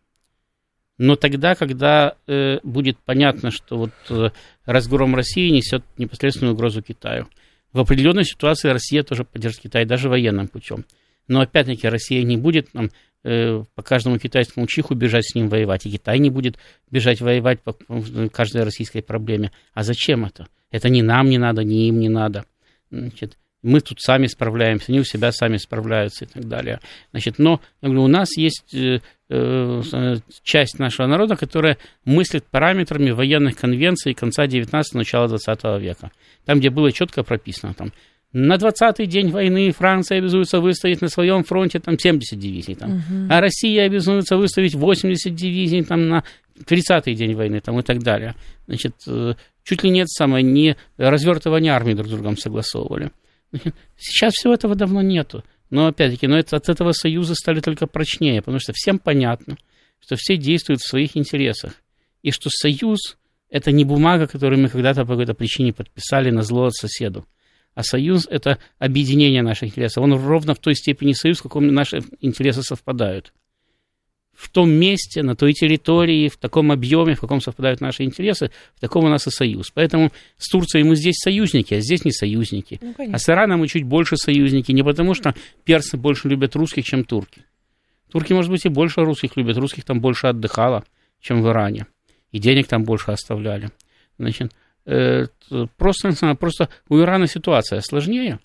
Но тогда, когда э, будет понятно, что вот э, разгром России несет непосредственную угрозу Китаю. В определенной ситуации Россия тоже поддержит Китай даже военным путем. Но опять-таки Россия не будет там, э, по каждому китайскому чиху бежать с ним воевать, и Китай не будет бежать воевать по каждой российской проблеме. А зачем это? Это ни нам не надо, ни им не надо. Значит, мы тут сами справляемся, они у себя сами справляются и так далее. Значит, но говорю, у нас есть э, э, э, часть нашего народа, которая мыслит параметрами военных конвенций конца 19 начала 20 века. Там, где было четко прописано, там, на 20-й день войны Франция обязуется выставить на своем фронте там 70 дивизий, там, а Россия обязуется выставить 80 дивизий там, на 30-й день войны там, и так далее. Значит, чуть ли нет самое не развертывание армии друг с другом согласовывали. Сейчас всего этого давно нету. Но опять-таки, но это, от этого союза стали только прочнее, потому что всем понятно, что все действуют в своих интересах. И что союз – это не бумага, которую мы когда-то по какой-то причине подписали на зло от соседу. А союз – это объединение наших интересов. Он ровно в той степени союз, в каком наши интересы совпадают. В том месте, на той территории, в таком объеме, в каком совпадают наши интересы, в таком у нас и союз. Поэтому с Турцией мы здесь союзники, а здесь не союзники. Ну, А с Ираном мы чуть больше союзники, не потому что персы больше любят русских, чем турки. Турки, может быть, и больше русских любят, русских там больше отдыхало, чем в Иране. И денег там больше оставляли. Значит, э, просто, просто у Ирана ситуация сложнее.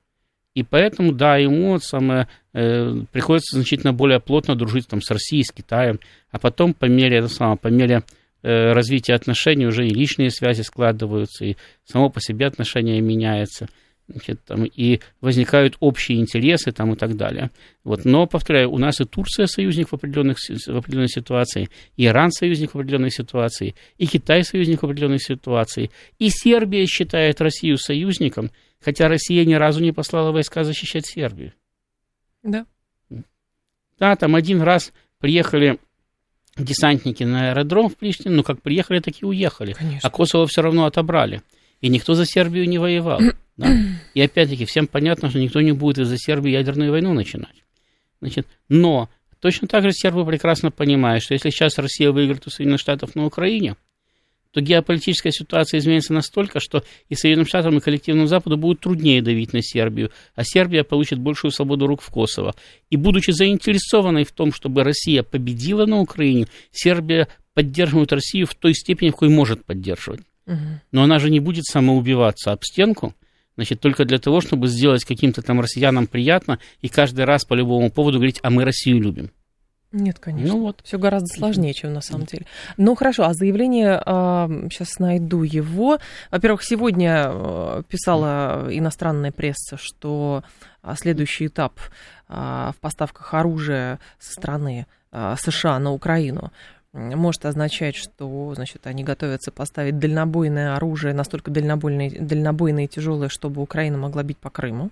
И поэтому, да, ему самое, э, приходится значительно более плотно дружить там, с Россией, с Китаем, а потом по мере, это самое, по мере э, развития отношений уже и личные связи складываются, и само по себе отношения меняются значит, там, и возникают общие интересы там, и так далее. Вот. Но, повторяю, у нас и Турция союзник в, определенных, в определенной ситуации, и Иран союзник в определенной ситуации, и Китай союзник в определенной ситуации, и Сербия считает Россию союзником, хотя Россия ни разу не послала войска защищать Сербию. Да. Да, там один раз приехали десантники на аэродром в Приштине, ну как приехали, так и уехали. Конечно. А Косово все равно отобрали. И никто за Сербию не воевал. Да? И опять-таки всем понятно, что никто не будет из-за Сербии ядерную войну начинать. Значит, но точно так же сербы прекрасно понимают, что если сейчас Россия выиграет у Соединенных Штатов на Украине, то геополитическая ситуация изменится настолько, что и Соединенным Штатам, и коллективному Западу будет труднее давить на Сербию, а Сербия получит большую свободу рук в Косово. И будучи заинтересованной в том, чтобы Россия победила на Украине, Сербия поддерживает Россию в той степени, в какой может поддерживать. Но она же не будет самоубиваться об стенку, значит, только для того, чтобы сделать каким-то там россиянам приятно и каждый раз по любому поводу говорить, а мы Россию любим. Нет, конечно. Ну вот. Все гораздо сложнее, чем на самом деле. Ну хорошо, а заявление, сейчас найду его. Во-первых, сегодня а, писала иностранная пресса, что а, следующий этап а, в поставках оружия со стороны США на Украину может означать, что значит, они готовятся поставить дальнобойное оружие, настолько дальнобойное, дальнобойное и тяжелое, чтобы Украина могла бить по Крыму.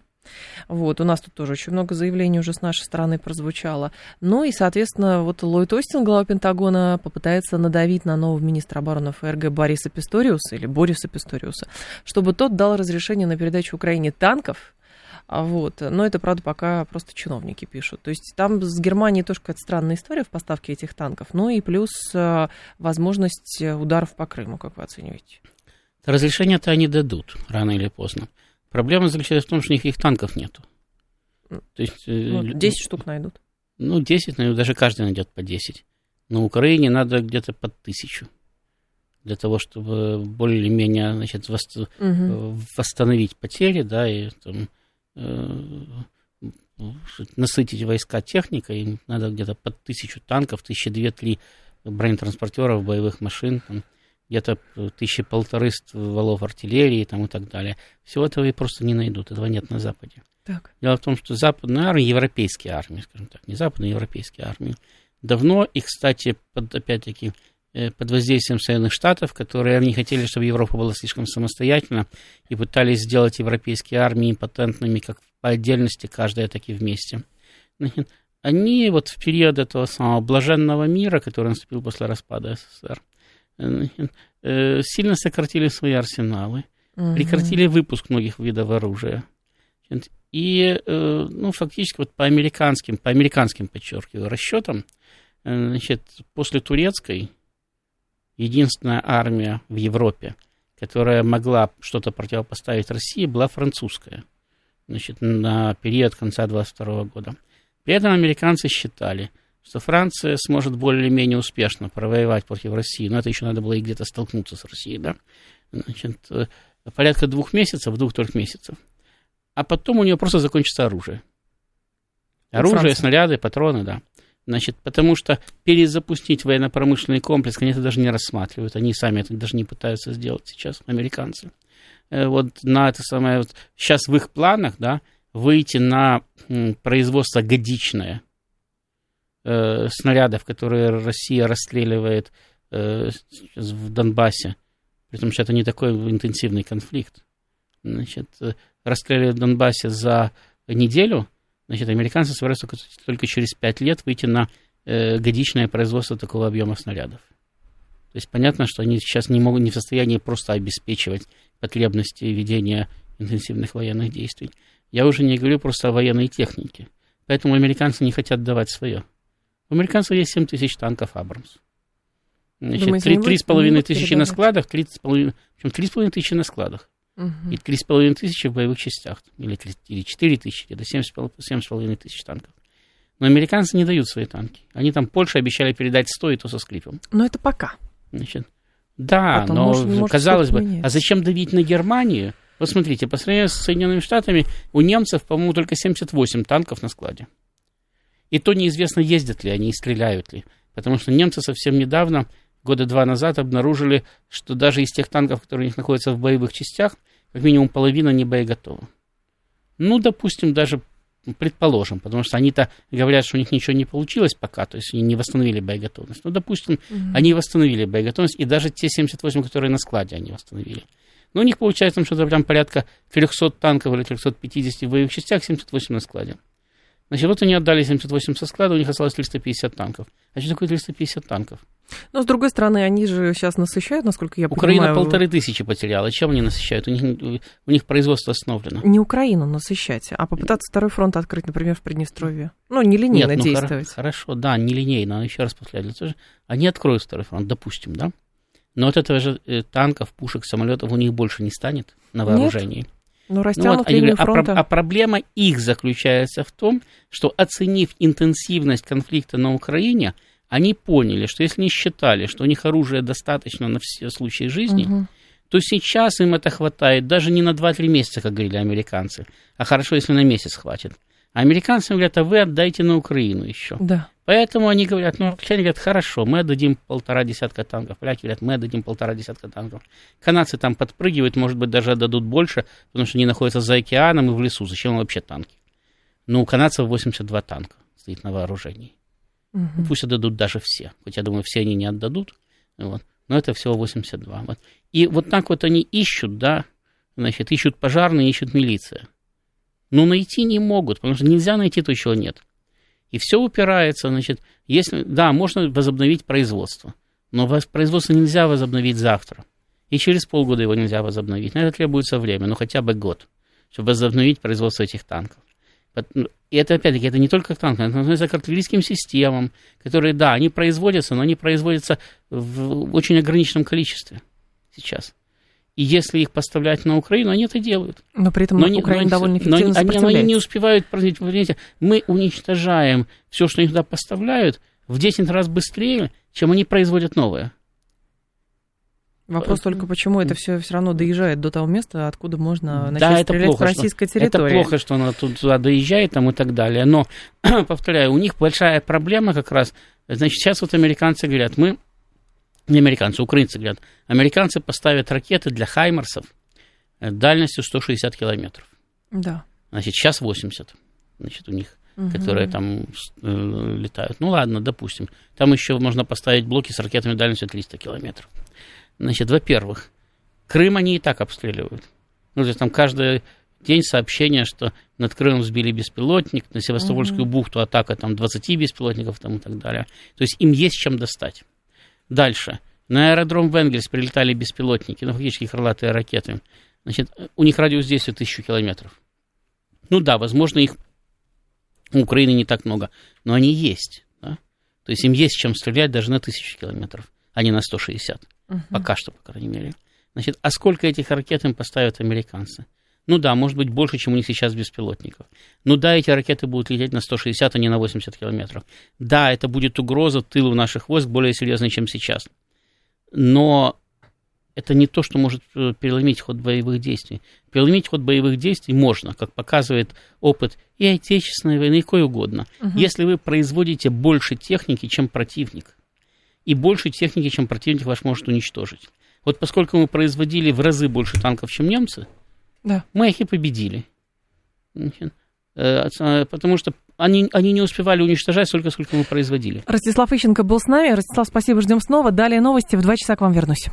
Вот, у нас тут тоже очень много заявлений уже с нашей стороны прозвучало. Ну и, соответственно, вот Ллойд Остин, глава Пентагона, попытается надавить на нового министра обороны ФРГ Бориса Писториуса или Бориса Писториуса, чтобы тот дал разрешение на передачу Украине танков вот. Но это, правда, пока просто чиновники пишут. То есть там с Германией тоже какая-то странная история в поставке этих танков. Ну и плюс э, возможность ударов по Крыму, как вы оцениваете? Разрешение-то они дадут рано или поздно. Проблема заключается в том, что у них их танков нету. То есть, э, ну, 10 штук найдут. Ну, 10, наверное, даже каждый найдет по 10. На Украине надо где-то под тысячу для того, чтобы более-менее значит, угу. восстановить потери, да, и там, Э, насытить войска техникой, им надо где-то под тысячу танков, тысячи две-три бронетранспортеров, боевых машин, там, где-то тысячи полторы стволов артиллерии там, и так далее. Всего этого и просто не найдут, этого нет на Западе. Так. Дело в том, что западные армии, европейские армии, скажем так, не западные, европейские армии, давно, и, кстати, под, опять-таки, Э, под воздействием Соединенных Штатов, которые не хотели, чтобы Европа была слишком самостоятельна, и пытались сделать европейские армии импотентными как по отдельности, каждая таки вместе. Они вот в период этого самого блаженного мира, который наступил после распада СССР, э, сильно сократили свои арсеналы, угу. прекратили выпуск многих видов оружия. И, э, ну, фактически вот по американским, по американским, подчеркиваю, расчетам, значит, после турецкой единственная армия в Европе, которая могла что-то противопоставить России, была французская, значит, на период конца 22 года. При этом американцы считали, что Франция сможет более-менее успешно провоевать против России, но это еще надо было и где-то столкнуться с Россией, да, значит, э, порядка двух месяцев, двух-трех месяцев. А потом у нее просто закончится оружие. Оружие, снаряды, патроны, да. Значит, потому что перезапустить военно-промышленный комплекс они это даже не рассматривают. Они сами это даже не пытаются сделать сейчас, американцы. Э, вот на это самое, вот сейчас в их планах, да, выйти на производство годичное э, снарядов, которые Россия расстреливает э, в Донбассе. Притом, что это не такой интенсивный конфликт. Значит, э, расстреливают в Донбассе за неделю – Значит, американцы собираются только, только через 5 лет выйти на э, годичное производство такого объема снарядов. То есть понятно, что они сейчас не могут не в состоянии просто обеспечивать потребности ведения интенсивных военных действий. Я уже не говорю просто о военной технике. Поэтому американцы не хотят давать свое. У американцев есть 7 тысяч танков «Абрамс». Значит, 3,5 тысячи на складах, 3,5, причем 3,5 тысячи на складах. Угу. И 3,5 тысячи в боевых частях, или, или 4 тысячи, это 7,5 тысяч танков. Но американцы не дают свои танки. Они там Польше обещали передать 100, и то со скрипом. Но это пока. Значит, да, Потом но может, может казалось бы, меняется. а зачем давить на Германию, Вот смотрите, по сравнению с Соединенными Штатами, у немцев, по-моему, только 78 танков на складе. И то неизвестно, ездят ли они и стреляют ли. Потому что немцы совсем недавно, года два назад, обнаружили, что даже из тех танков, которые у них находятся в боевых частях, как минимум половина не боеготова. Ну, допустим, даже предположим, потому что они-то говорят, что у них ничего не получилось пока, то есть они не восстановили боеготовность. Ну, допустим, mm-hmm. они восстановили боеготовность, и даже те 78, которые на складе, они восстановили. Но у них получается там что-то прям порядка 300 танков или 350 в боевых частях, 78 на складе. Значит, вот они отдали 78 со склада, у них осталось 350 танков. А что такое 350 танков? Но, с другой стороны, они же сейчас насыщают, насколько я Украина понимаю. Украина полторы тысячи потеряла. Чем они насыщают? У них, у них производство остановлено. Не Украину насыщать, а попытаться второй фронт открыть, например, в Приднестровье. Ну, не линейно Нет, ну, действовать. Хорошо, да, не линейно. Еще раз повторяю. Они откроют второй фронт, допустим, да? Но от этого же э, танков, пушек, самолетов у них больше не станет на вооружении. Нет. Ну, растянут ну, вот, линию говорят, фронта. А, а проблема их заключается в том, что оценив интенсивность конфликта на Украине, они поняли, что если не считали, что у них оружия достаточно на все случаи жизни, угу. то сейчас им это хватает даже не на 2-3 месяца, как говорили американцы, а хорошо, если на месяц хватит. А американцы говорят, а вы отдайте на Украину еще. Да. Поэтому они говорят, ну, англичане говорят, хорошо, мы отдадим полтора десятка танков. Поляки говорят, мы отдадим полтора десятка танков. Канадцы там подпрыгивают, может быть, даже отдадут больше, потому что они находятся за океаном и в лесу. Зачем вообще танки? Ну, у канадцев 82 танка стоит на вооружении. Угу. Пусть отдадут даже все. Хотя, думаю, все они не отдадут. Вот. Но это всего 82. Вот. И вот так вот они ищут, да, значит, ищут пожарные, ищут милиция. Но найти не могут, потому что нельзя найти то, чего нет. И все упирается, значит, если, да, можно возобновить производство, но производство нельзя возобновить завтра. И через полгода его нельзя возобновить. На это требуется время, ну хотя бы год, чтобы возобновить производство этих танков. Ну, и это, опять-таки, это не только к танкам, это относится к артиллерийским системам, которые, да, они производятся, но они производятся в очень ограниченном количестве сейчас. И если их поставлять на Украину, они это делают. Но при этом но Украина но, довольно эффективно но они, они не успевают, понимаете, мы уничтожаем все, что они туда поставляют, в 10 раз быстрее, чем они производят новое. Вопрос только, почему это все все равно доезжает до того места, откуда можно начать да, это стрелять плохо, в российской что, территории. Это плохо, что она туда доезжает там и так далее. Но, повторяю, у них большая проблема как раз. Значит, сейчас вот американцы говорят, мы не американцы, украинцы говорят, американцы поставят ракеты для хаймерсов э, дальностью 160 километров. Да. Значит, сейчас 80, значит, у них, угу. которые там э, летают. Ну ладно, допустим. Там еще можно поставить блоки с ракетами дальностью 300 километров. Значит, во-первых, Крым они и так обстреливают. Ну, то есть там каждый день сообщение, что над Крымом сбили беспилотник, на Севастопольскую угу. бухту атака там 20 беспилотников там, и так далее. То есть им есть чем достать. Дальше. На аэродром в Энгельс прилетали беспилотники, ну, фактически крылатые ракеты. Значит, у них радиус действия тысячу километров. Ну да, возможно, их у Украины не так много, но они есть. Да? То есть им есть чем стрелять даже на тысячу километров, а не на 160. Угу. Пока что, по крайней мере. Значит, а сколько этих ракет им поставят американцы? Ну да, может быть, больше, чем у них сейчас беспилотников. Ну да, эти ракеты будут лететь на 160, а не на 80 километров. Да, это будет угроза тылу наших войск более серьезной, чем сейчас. Но это не то, что может э, переломить ход боевых действий. Переломить ход боевых действий можно, как показывает опыт и Отечественной войны, и кое угодно. Угу. Если вы производите больше техники, чем противник, и больше техники, чем противник ваш может уничтожить. Вот поскольку мы производили в разы больше танков, чем немцы, да. Мы их и победили. Э, потому что они, они не успевали уничтожать столько, сколько мы производили. Ростислав Ищенко был с нами. Ростислав, спасибо, ждем снова. Далее новости. В два часа к вам вернусь.